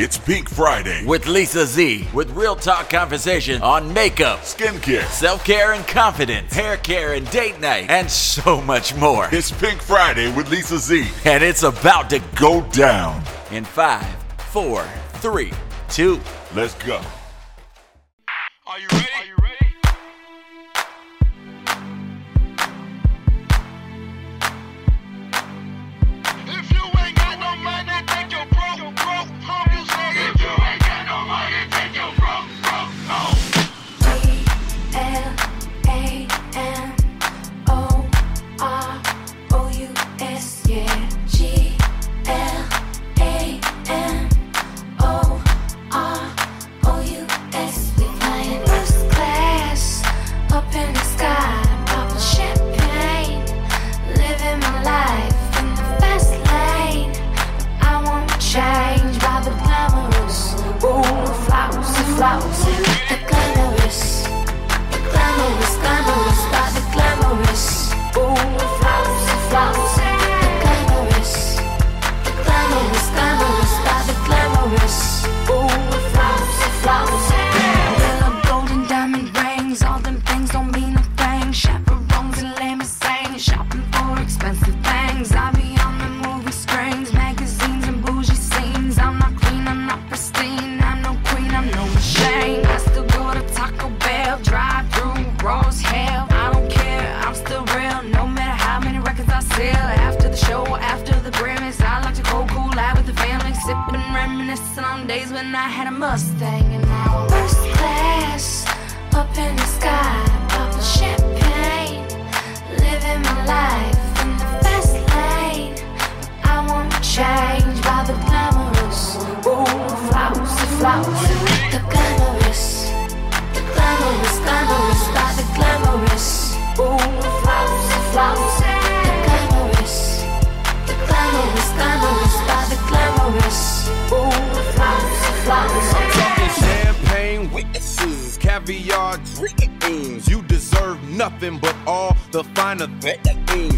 It's Pink Friday with Lisa Z, with real talk conversation on makeup, skincare, self care and confidence, hair care and date night, and so much more. It's Pink Friday with Lisa Z, and it's about to go down in five, four, three, two. Let's go. wow. The glamorous, the glamorous, glamorous, by the glamorous. Ooh, flowers, the flowers. The glamorous, the glamorous, glamorous, by the glamorous. Ooh, flowers, flowers. I'm talking champagne witnesses, caviar drinking beans. You deserve nothing but all the finer things.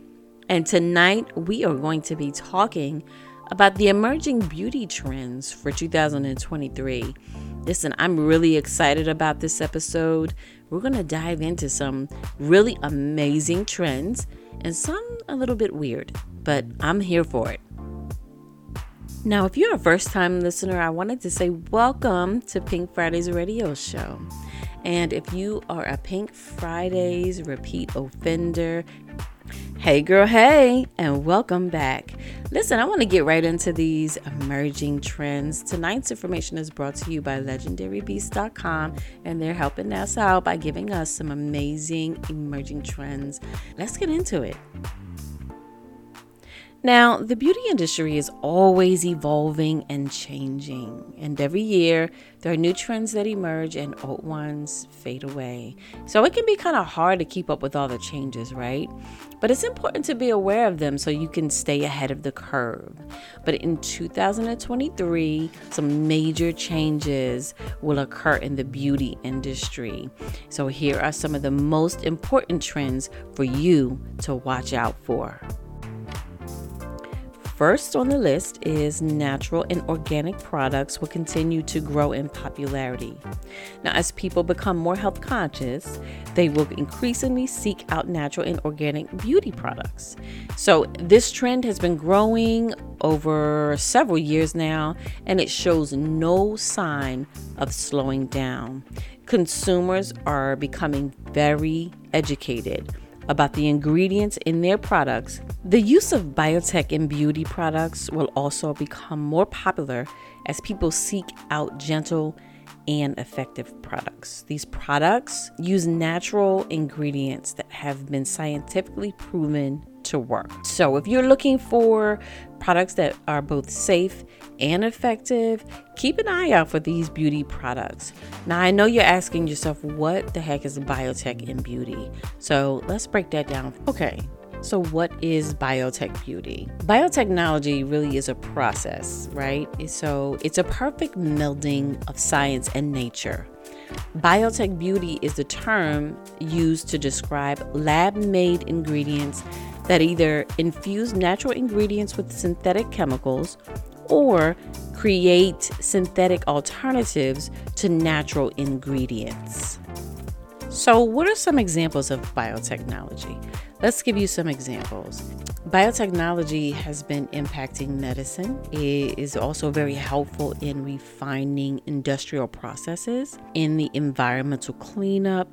And tonight we are going to be talking about the emerging beauty trends for 2023. Listen, I'm really excited about this episode. We're going to dive into some really amazing trends and some a little bit weird, but I'm here for it. Now, if you're a first time listener, I wanted to say welcome to Pink Fridays radio show. And if you are a Pink Fridays repeat offender, Hey, girl, hey, and welcome back. Listen, I want to get right into these emerging trends. Tonight's information is brought to you by legendarybeast.com, and they're helping us out by giving us some amazing emerging trends. Let's get into it. Now, the beauty industry is always evolving and changing, and every year there are new trends that emerge and old ones fade away. So it can be kind of hard to keep up with all the changes, right? But it's important to be aware of them so you can stay ahead of the curve. But in 2023, some major changes will occur in the beauty industry. So here are some of the most important trends for you to watch out for. First on the list is natural and organic products will continue to grow in popularity. Now, as people become more health conscious, they will increasingly seek out natural and organic beauty products. So, this trend has been growing over several years now, and it shows no sign of slowing down. Consumers are becoming very educated about the ingredients in their products, the use of biotech in beauty products will also become more popular as people seek out gentle and effective products. These products use natural ingredients that have been scientifically proven to work. So, if you're looking for products that are both safe and effective, keep an eye out for these beauty products. Now, I know you're asking yourself, what the heck is biotech in beauty? So, let's break that down. Okay, so, what is biotech beauty? Biotechnology really is a process, right? So, it's a perfect melding of science and nature. Biotech beauty is the term used to describe lab made ingredients that either infuse natural ingredients with synthetic chemicals or create synthetic alternatives to natural ingredients. So, what are some examples of biotechnology? Let's give you some examples. Biotechnology has been impacting medicine. It is also very helpful in refining industrial processes, in the environmental cleanup,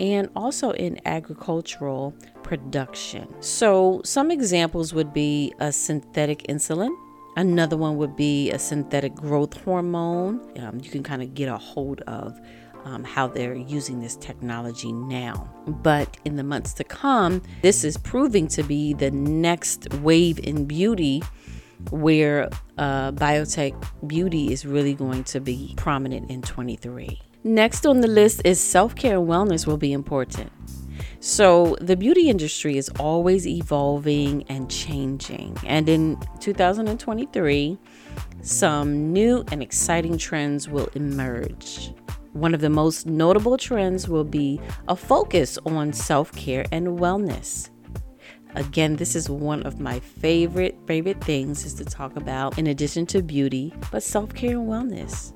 and also in agricultural production. So, some examples would be a synthetic insulin. Another one would be a synthetic growth hormone. Um, you can kind of get a hold of um, how they're using this technology now. But in the months to come, this is proving to be the next wave in beauty where uh, biotech beauty is really going to be prominent in 23. Next on the list is self care and wellness will be important. So, the beauty industry is always evolving and changing. And in 2023, some new and exciting trends will emerge. One of the most notable trends will be a focus on self care and wellness. Again, this is one of my favorite favorite things is to talk about in addition to beauty, but self-care and wellness.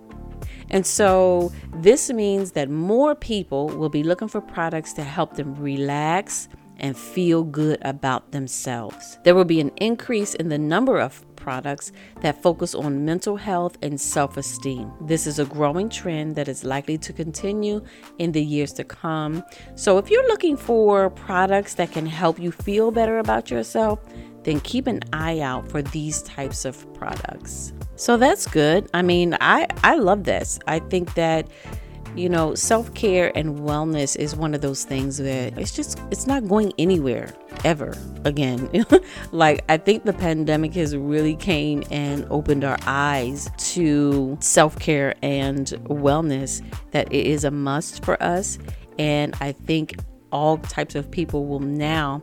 And so this means that more people will be looking for products to help them relax and feel good about themselves. There will be an increase in the number of products that focus on mental health and self esteem. This is a growing trend that is likely to continue in the years to come. So, if you're looking for products that can help you feel better about yourself, then keep an eye out for these types of products. So that's good. I mean, I I love this. I think that you know, self-care and wellness is one of those things that it's just it's not going anywhere ever again. like I think the pandemic has really came and opened our eyes to self-care and wellness that it is a must for us and I think all types of people will now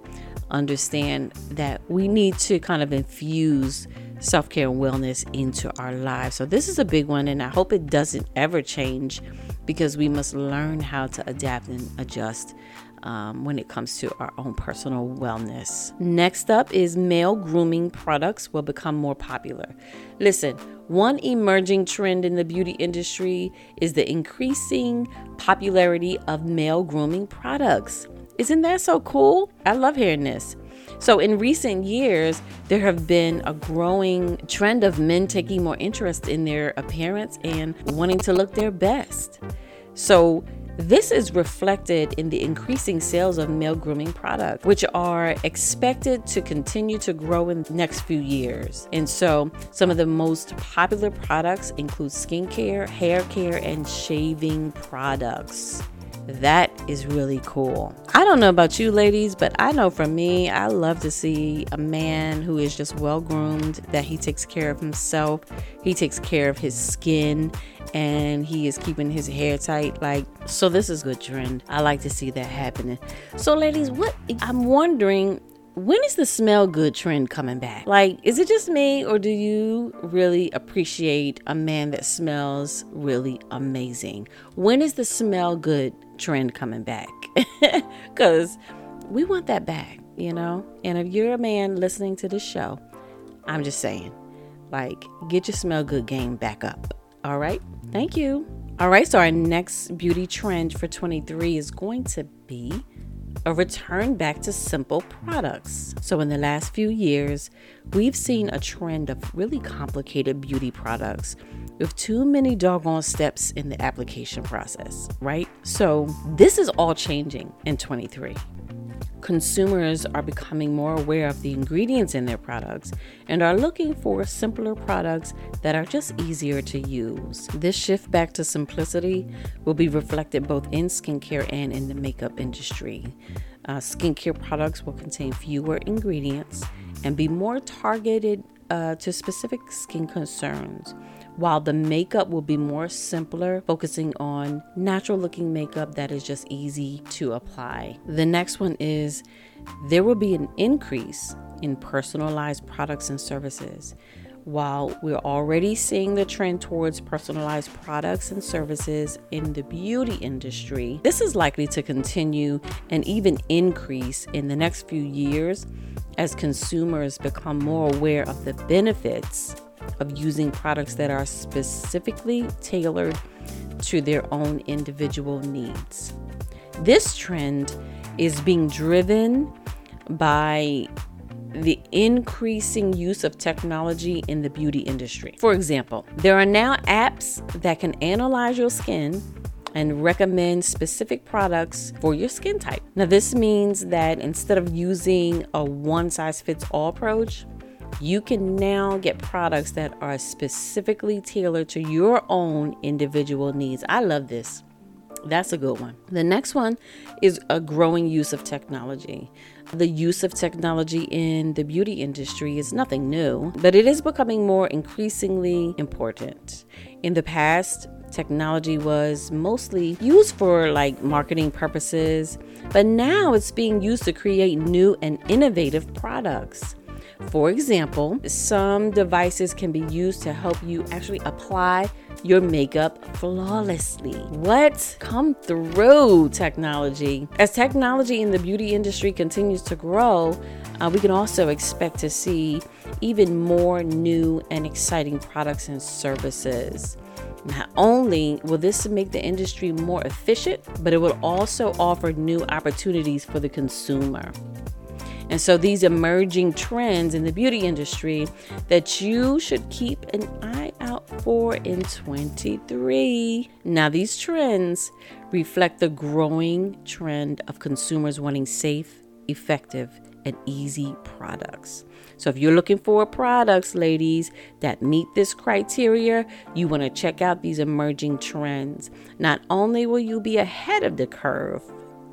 understand that we need to kind of infuse self care and wellness into our lives. So, this is a big one, and I hope it doesn't ever change because we must learn how to adapt and adjust. Um, when it comes to our own personal wellness. Next up is male grooming products will become more popular. Listen, one emerging trend in the beauty industry is the increasing popularity of male grooming products. Isn't that so cool? I love hearing this. So, in recent years, there have been a growing trend of men taking more interest in their appearance and wanting to look their best. So, This is reflected in the increasing sales of male grooming products, which are expected to continue to grow in the next few years. And so, some of the most popular products include skincare, hair care, and shaving products. That is really cool. I don't know about you ladies, but I know for me, I love to see a man who is just well groomed, that he takes care of himself, he takes care of his skin, and he is keeping his hair tight. Like, so this is good trend. I like to see that happening. So, ladies, what I'm wondering when is the smell good trend coming back? Like, is it just me, or do you really appreciate a man that smells really amazing? When is the smell good trend coming back? Because we want that back, you know? And if you're a man listening to this show, I'm just saying, like, get your smell good game back up. All right? Thank you. All right, so our next beauty trend for 23 is going to be a return back to simple products. So, in the last few years, we've seen a trend of really complicated beauty products with too many doggone steps in the application process, right? So, this is all changing in 23 consumers are becoming more aware of the ingredients in their products and are looking for simpler products that are just easier to use. This shift back to simplicity will be reflected both in skincare and in the makeup industry. Uh, skincare products will contain fewer ingredients and be more targeted uh, to specific skin concerns while the makeup will be more simpler, focusing on natural looking makeup that is just easy to apply. The next one is there will be an increase in personalized products and services. While we're already seeing the trend towards personalized products and services in the beauty industry, this is likely to continue and even increase in the next few years as consumers become more aware of the benefits of using products that are specifically tailored to their own individual needs. This trend is being driven by the increasing use of technology in the beauty industry. For example, there are now apps that can analyze your skin and recommend specific products for your skin type. Now, this means that instead of using a one size fits all approach, you can now get products that are specifically tailored to your own individual needs. I love this. That's a good one. The next one is a growing use of technology. The use of technology in the beauty industry is nothing new, but it is becoming more increasingly important. In the past, technology was mostly used for like marketing purposes, but now it's being used to create new and innovative products. For example, some devices can be used to help you actually apply your makeup flawlessly. What? Come through technology. As technology in the beauty industry continues to grow, uh, we can also expect to see even more new and exciting products and services. Not only will this make the industry more efficient, but it will also offer new opportunities for the consumer. And so, these emerging trends in the beauty industry that you should keep an eye out for in 23. Now, these trends reflect the growing trend of consumers wanting safe, effective, and easy products. So, if you're looking for products, ladies, that meet this criteria, you want to check out these emerging trends. Not only will you be ahead of the curve,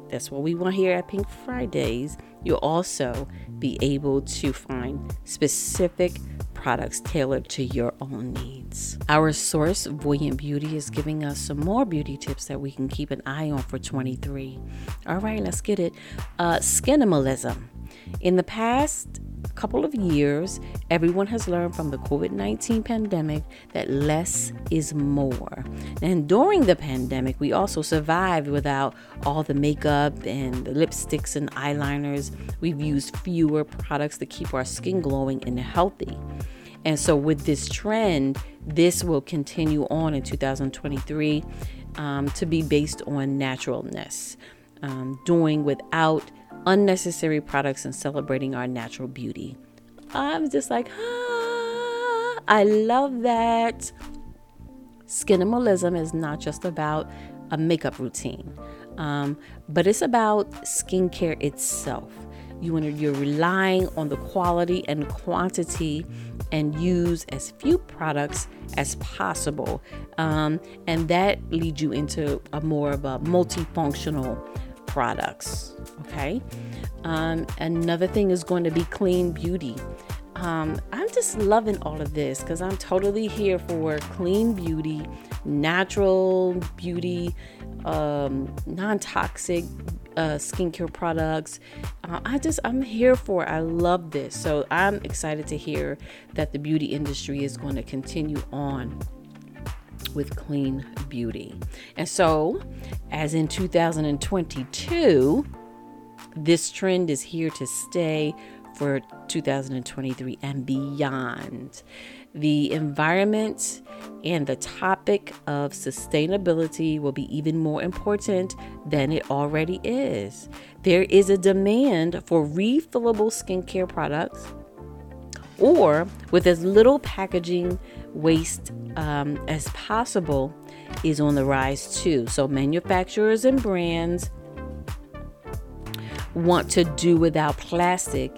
that's what we want here at Pink Fridays You'll also be able to find specific products tailored to your own needs. Our source, Voyant Beauty, is giving us some more beauty tips that we can keep an eye on for 23. All right, let's get it. Uh, skinimalism. In the past, couple of years, everyone has learned from the COVID 19 pandemic that less is more. And during the pandemic, we also survived without all the makeup and the lipsticks and eyeliners. We've used fewer products to keep our skin glowing and healthy. And so, with this trend, this will continue on in 2023 um, to be based on naturalness, um, doing without unnecessary products and celebrating our natural beauty. I'm just like, ah, I love that. Skinimalism is not just about a makeup routine, um, but it's about skincare itself. You want you're relying on the quality and quantity and use as few products as possible. Um, and that leads you into a more of a multifunctional products. Okay. Um, another thing is going to be clean beauty. Um, I'm just loving all of this because I'm totally here for clean beauty, natural beauty, um, non toxic uh, skincare products. Uh, I just, I'm here for it. I love this. So I'm excited to hear that the beauty industry is going to continue on with clean beauty. And so, as in 2022, this trend is here to stay for 2023 and beyond. The environment and the topic of sustainability will be even more important than it already is. There is a demand for refillable skincare products or with as little packaging waste um, as possible is on the rise too. So, manufacturers and brands want to do without plastic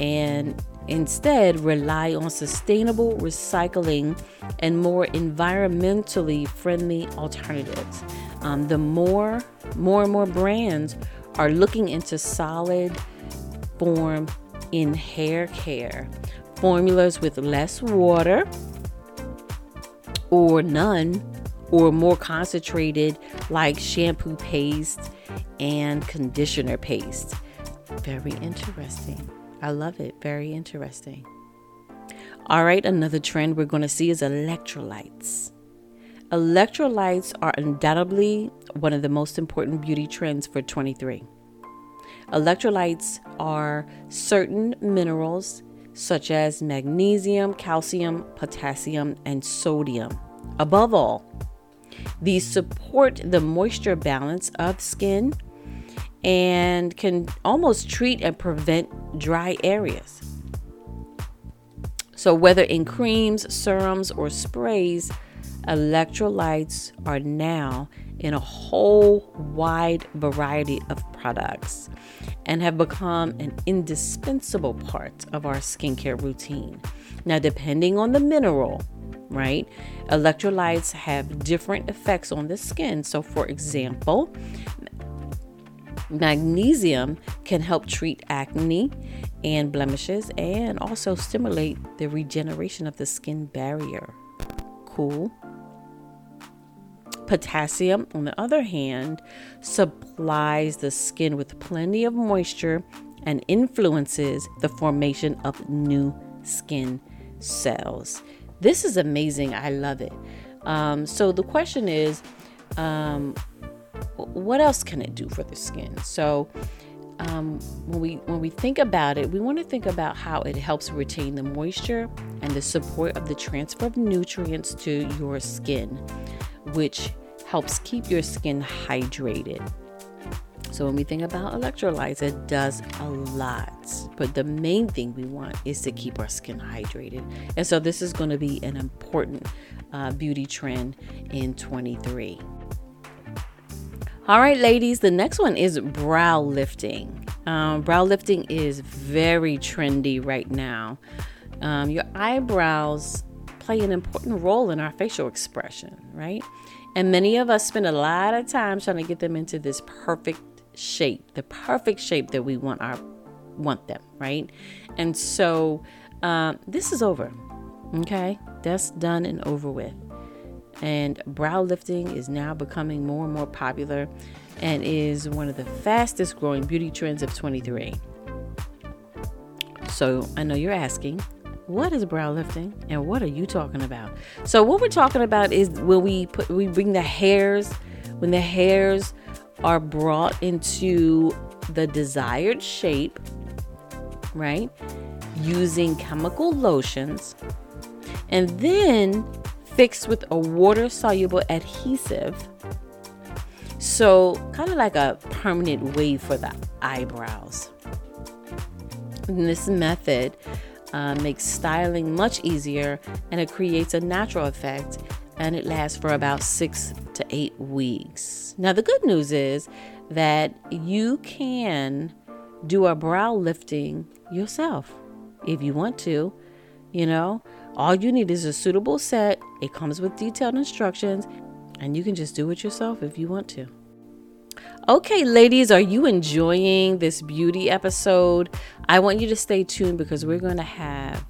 and instead rely on sustainable recycling and more environmentally friendly alternatives. Um, the more, more and more brands are looking into solid form in hair care, formulas with less water or none, or more concentrated like shampoo paste and conditioner paste. Very interesting. I love it. Very interesting. All right, another trend we're going to see is electrolytes. Electrolytes are undoubtedly one of the most important beauty trends for 23. Electrolytes are certain minerals such as magnesium, calcium, potassium, and sodium. Above all, these support the moisture balance of skin and can almost treat and prevent dry areas. So, whether in creams, serums, or sprays, electrolytes are now in a whole wide variety of products and have become an indispensable part of our skincare routine. Now, depending on the mineral, right, electrolytes have different effects on the skin. So, for example, Magnesium can help treat acne and blemishes and also stimulate the regeneration of the skin barrier. Cool. Potassium, on the other hand, supplies the skin with plenty of moisture and influences the formation of new skin cells. This is amazing. I love it. Um, so the question is, um, what else can it do for the skin? So um, when we when we think about it, we want to think about how it helps retain the moisture and the support of the transfer of nutrients to your skin, which helps keep your skin hydrated. So when we think about electrolytes, it does a lot. But the main thing we want is to keep our skin hydrated. And so this is going to be an important uh, beauty trend in 23. All right, ladies, the next one is brow lifting. Um, brow lifting is very trendy right now. Um, your eyebrows play an important role in our facial expression, right? And many of us spend a lot of time trying to get them into this perfect shape, the perfect shape that we want our want them, right? And so um, this is over. Okay, that's done and over with and brow lifting is now becoming more and more popular and is one of the fastest growing beauty trends of 23. So I know you're asking, what is brow lifting and what are you talking about? So what we're talking about is when we put we bring the hairs when the hairs are brought into the desired shape, right? Using chemical lotions. And then fixed with a water soluble adhesive. So, kind of like a permanent wave for the eyebrows. And this method uh, makes styling much easier and it creates a natural effect and it lasts for about six to eight weeks. Now, the good news is that you can do a brow lifting yourself if you want to. You know, all you need is a suitable set, it comes with detailed instructions, and you can just do it yourself if you want to. Okay, ladies, are you enjoying this beauty episode? I want you to stay tuned because we're going to have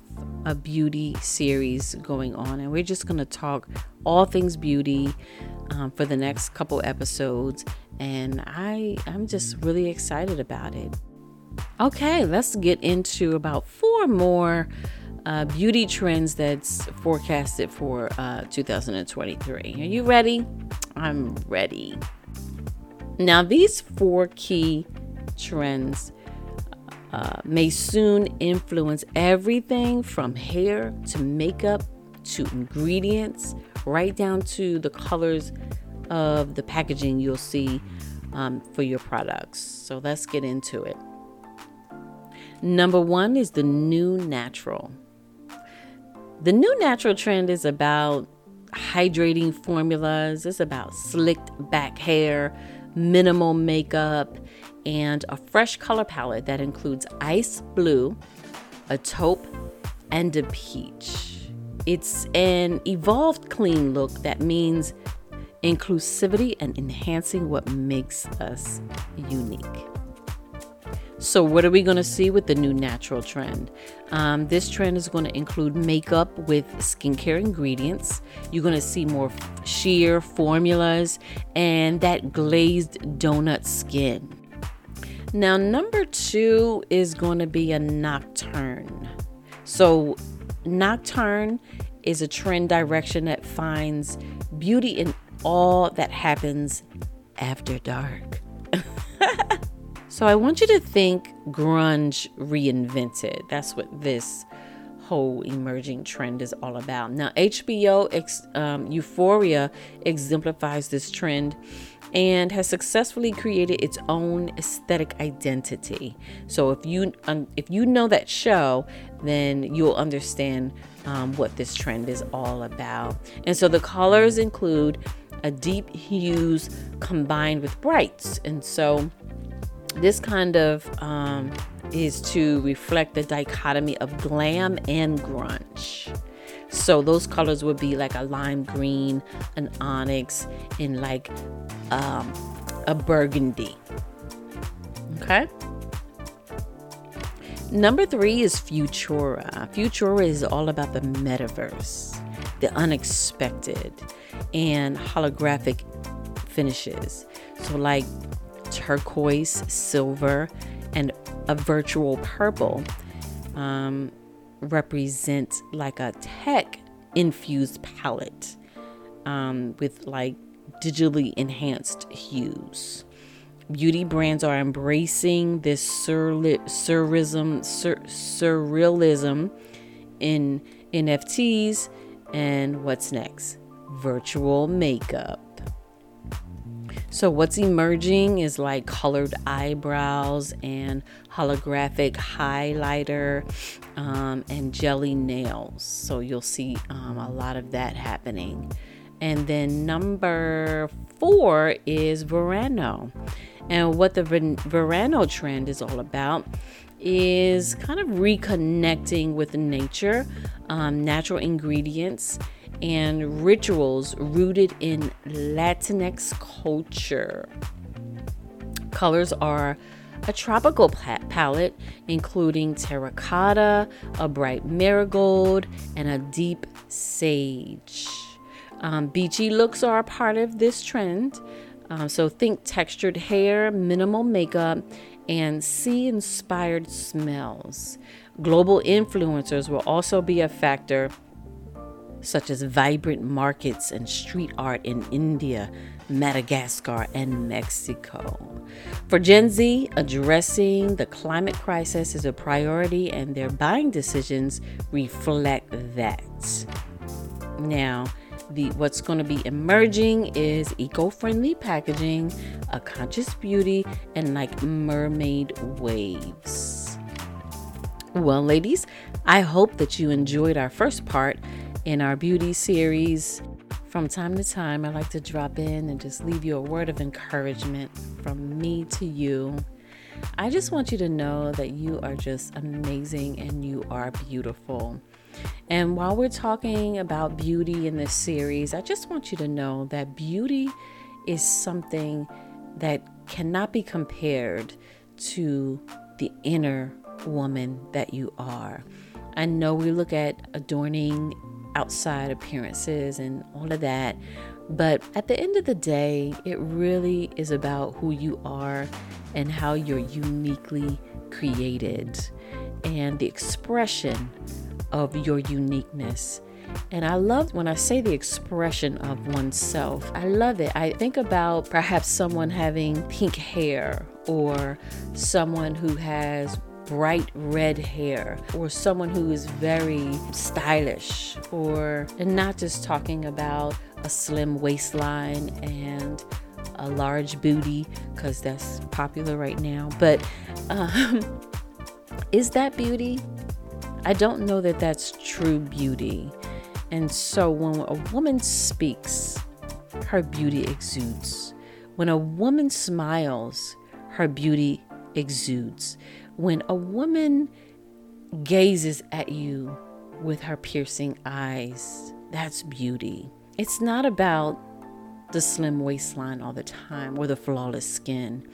a beauty series going on, and we're just going to talk all things beauty um, for the next couple episodes. And I, I'm just really excited about it. Okay, let's get into about four more uh, beauty trends that's forecasted for uh, 2023. Are you ready? I'm ready. Now, these four key trends uh, may soon influence everything from hair to makeup to ingredients, right down to the colors of the packaging you'll see um, for your products. So let's get into it. Number one is the new natural. The new natural trend is about hydrating formulas, it's about slicked back hair, minimal makeup, and a fresh color palette that includes ice blue, a taupe, and a peach. It's an evolved clean look that means inclusivity and enhancing what makes us unique. So, what are we going to see with the new natural trend? Um, this trend is going to include makeup with skincare ingredients. You're going to see more sheer formulas and that glazed donut skin. Now, number two is going to be a nocturne. So, nocturne is a trend direction that finds beauty in all that happens after dark. So I want you to think grunge reinvented. That's what this whole emerging trend is all about. Now, HBO ex, um, Euphoria exemplifies this trend and has successfully created its own aesthetic identity. So if you um, if you know that show, then you'll understand um, what this trend is all about. And so the colors include a deep hues combined with brights, and so this kind of um, is to reflect the dichotomy of glam and grunge. So those colors would be like a lime green, an onyx, and like um, a burgundy. Okay. Number three is Futura. Futura is all about the metaverse, the unexpected, and holographic finishes. So, like turquoise, silver, and a virtual purple um, represent like a tech infused palette um, with like digitally enhanced hues. Beauty brands are embracing this surrealism, sur- surrealism in NFTs. And what's next? Virtual makeup. So, what's emerging is like colored eyebrows and holographic highlighter um, and jelly nails. So, you'll see um, a lot of that happening. And then, number four is Verano. And what the Verano trend is all about is kind of reconnecting with nature, um, natural ingredients, and rituals rooted in Latinx culture. Colors are a tropical palette, including terracotta, a bright marigold, and a deep sage. Um, beachy looks are a part of this trend. Um, so think textured hair, minimal makeup, and sea inspired smells. Global influencers will also be a factor such as vibrant markets and street art in India, Madagascar, and Mexico. For Gen Z, addressing the climate crisis is a priority, and their buying decisions reflect that. Now, the what's going to be emerging is eco-friendly packaging, a conscious beauty, and like mermaid waves. Well, ladies, I hope that you enjoyed our first part in our beauty series From time to time, I like to drop in and just leave you a word of encouragement from me to you. I just want you to know that you are just amazing and you are beautiful. And while we're talking about beauty in this series, I just want you to know that beauty is something that cannot be compared to the inner woman that you are. I know we look at adorning outside appearances and all of that, but at the end of the day, it really is about who you are and how you're uniquely created and the expression of your uniqueness. And I love when I say the expression of oneself. I love it. I think about perhaps someone having pink hair or someone who has bright red hair or someone who is very stylish or and not just talking about a slim waistline and a large booty because that's popular right now but um, is that beauty? I don't know that that's true beauty. And so when a woman speaks her beauty exudes. When a woman smiles her beauty exudes when a woman gazes at you with her piercing eyes, that's beauty. It's not about the slim waistline all the time or the flawless skin.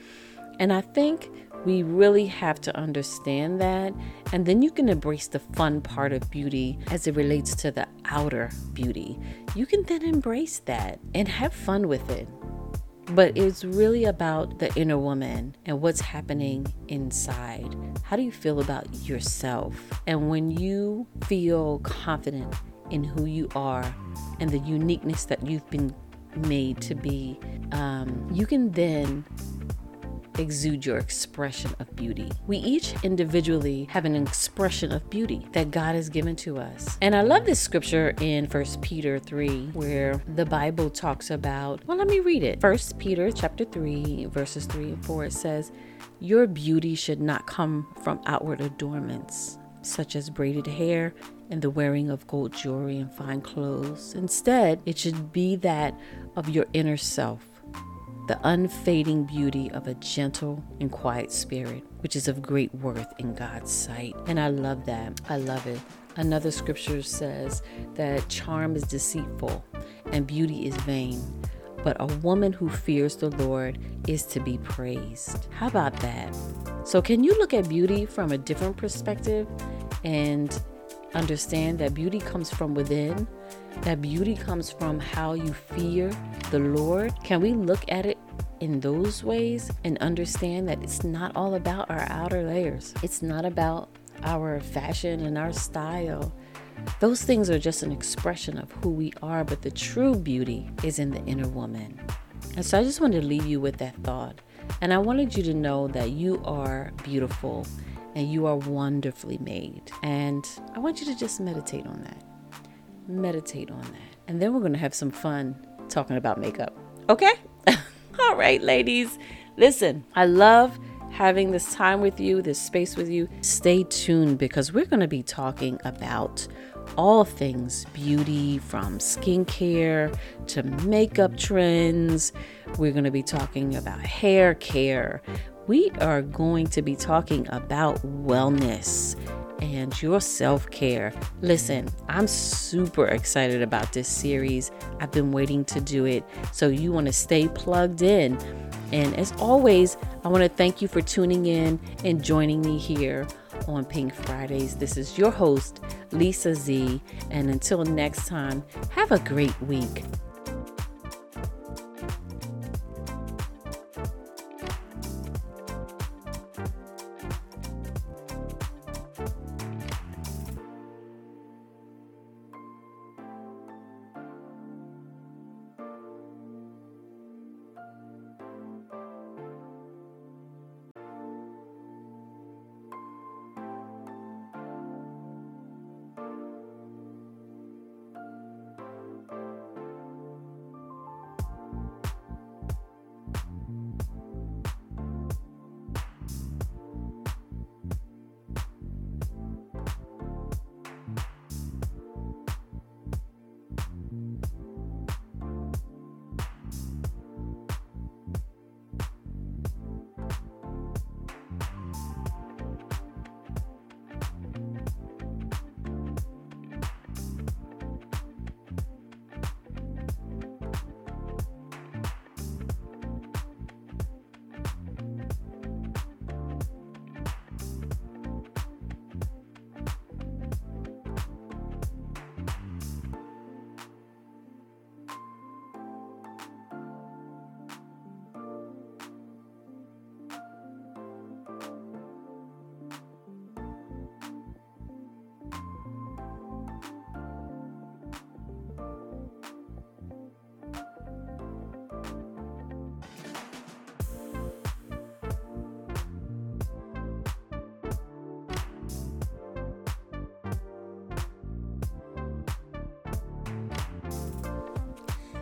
And I think we really have to understand that. And then you can embrace the fun part of beauty as it relates to the outer beauty. You can then embrace that and have fun with it. But it's really about the inner woman and what's happening inside. How do you feel about yourself? And when you feel confident in who you are and the uniqueness that you've been made to be, um, you can then exude your expression of beauty. We each individually have an expression of beauty that God has given to us. And I love this scripture in First Peter 3 where the Bible talks about, well let me read it. First Peter chapter 3 verses 3 and 4 it says, "Your beauty should not come from outward adornments such as braided hair and the wearing of gold jewelry and fine clothes. Instead, it should be that of your inner self the unfading beauty of a gentle and quiet spirit, which is of great worth in God's sight. And I love that. I love it. Another scripture says that charm is deceitful and beauty is vain, but a woman who fears the Lord is to be praised. How about that? So, can you look at beauty from a different perspective and understand that beauty comes from within? That beauty comes from how you fear the Lord? Can we look at it in those ways and understand that it's not all about our outer layers? It's not about our fashion and our style. Those things are just an expression of who we are, but the true beauty is in the inner woman. And so I just wanted to leave you with that thought. And I wanted you to know that you are beautiful and you are wonderfully made. And I want you to just meditate on that meditate on that. And then we're going to have some fun talking about makeup. Okay? All right, ladies. Listen, I love having this time with you, this space with you. Stay tuned because we're going to be talking about all things beauty from skincare to makeup trends. We're going to be talking about hair care. We are going to be talking about wellness and your self care. Listen, I'm super excited about this series. I've been waiting to do it, so you want to stay plugged in. And as always, I want to thank you for tuning in and joining me here on Pink Fridays. This is your host, Lisa Z. And until next time, have a great week.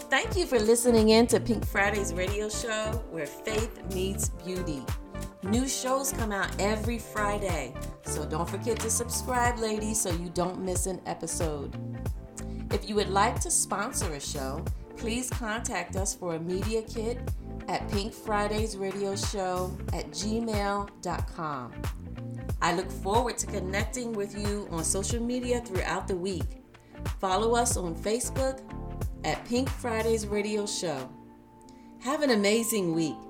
Thank you for listening in to Pink Fridays radio show where faith meets beauty. New shows come out every Friday, so don't forget to subscribe, ladies, so you don't miss an episode. If you would like to sponsor a show, please contact us for a media kit at Pink Fridays Radio Show at gmail.com. I look forward to connecting with you on social media throughout the week. Follow us on Facebook at Pink Fridays Radio Show. Have an amazing week.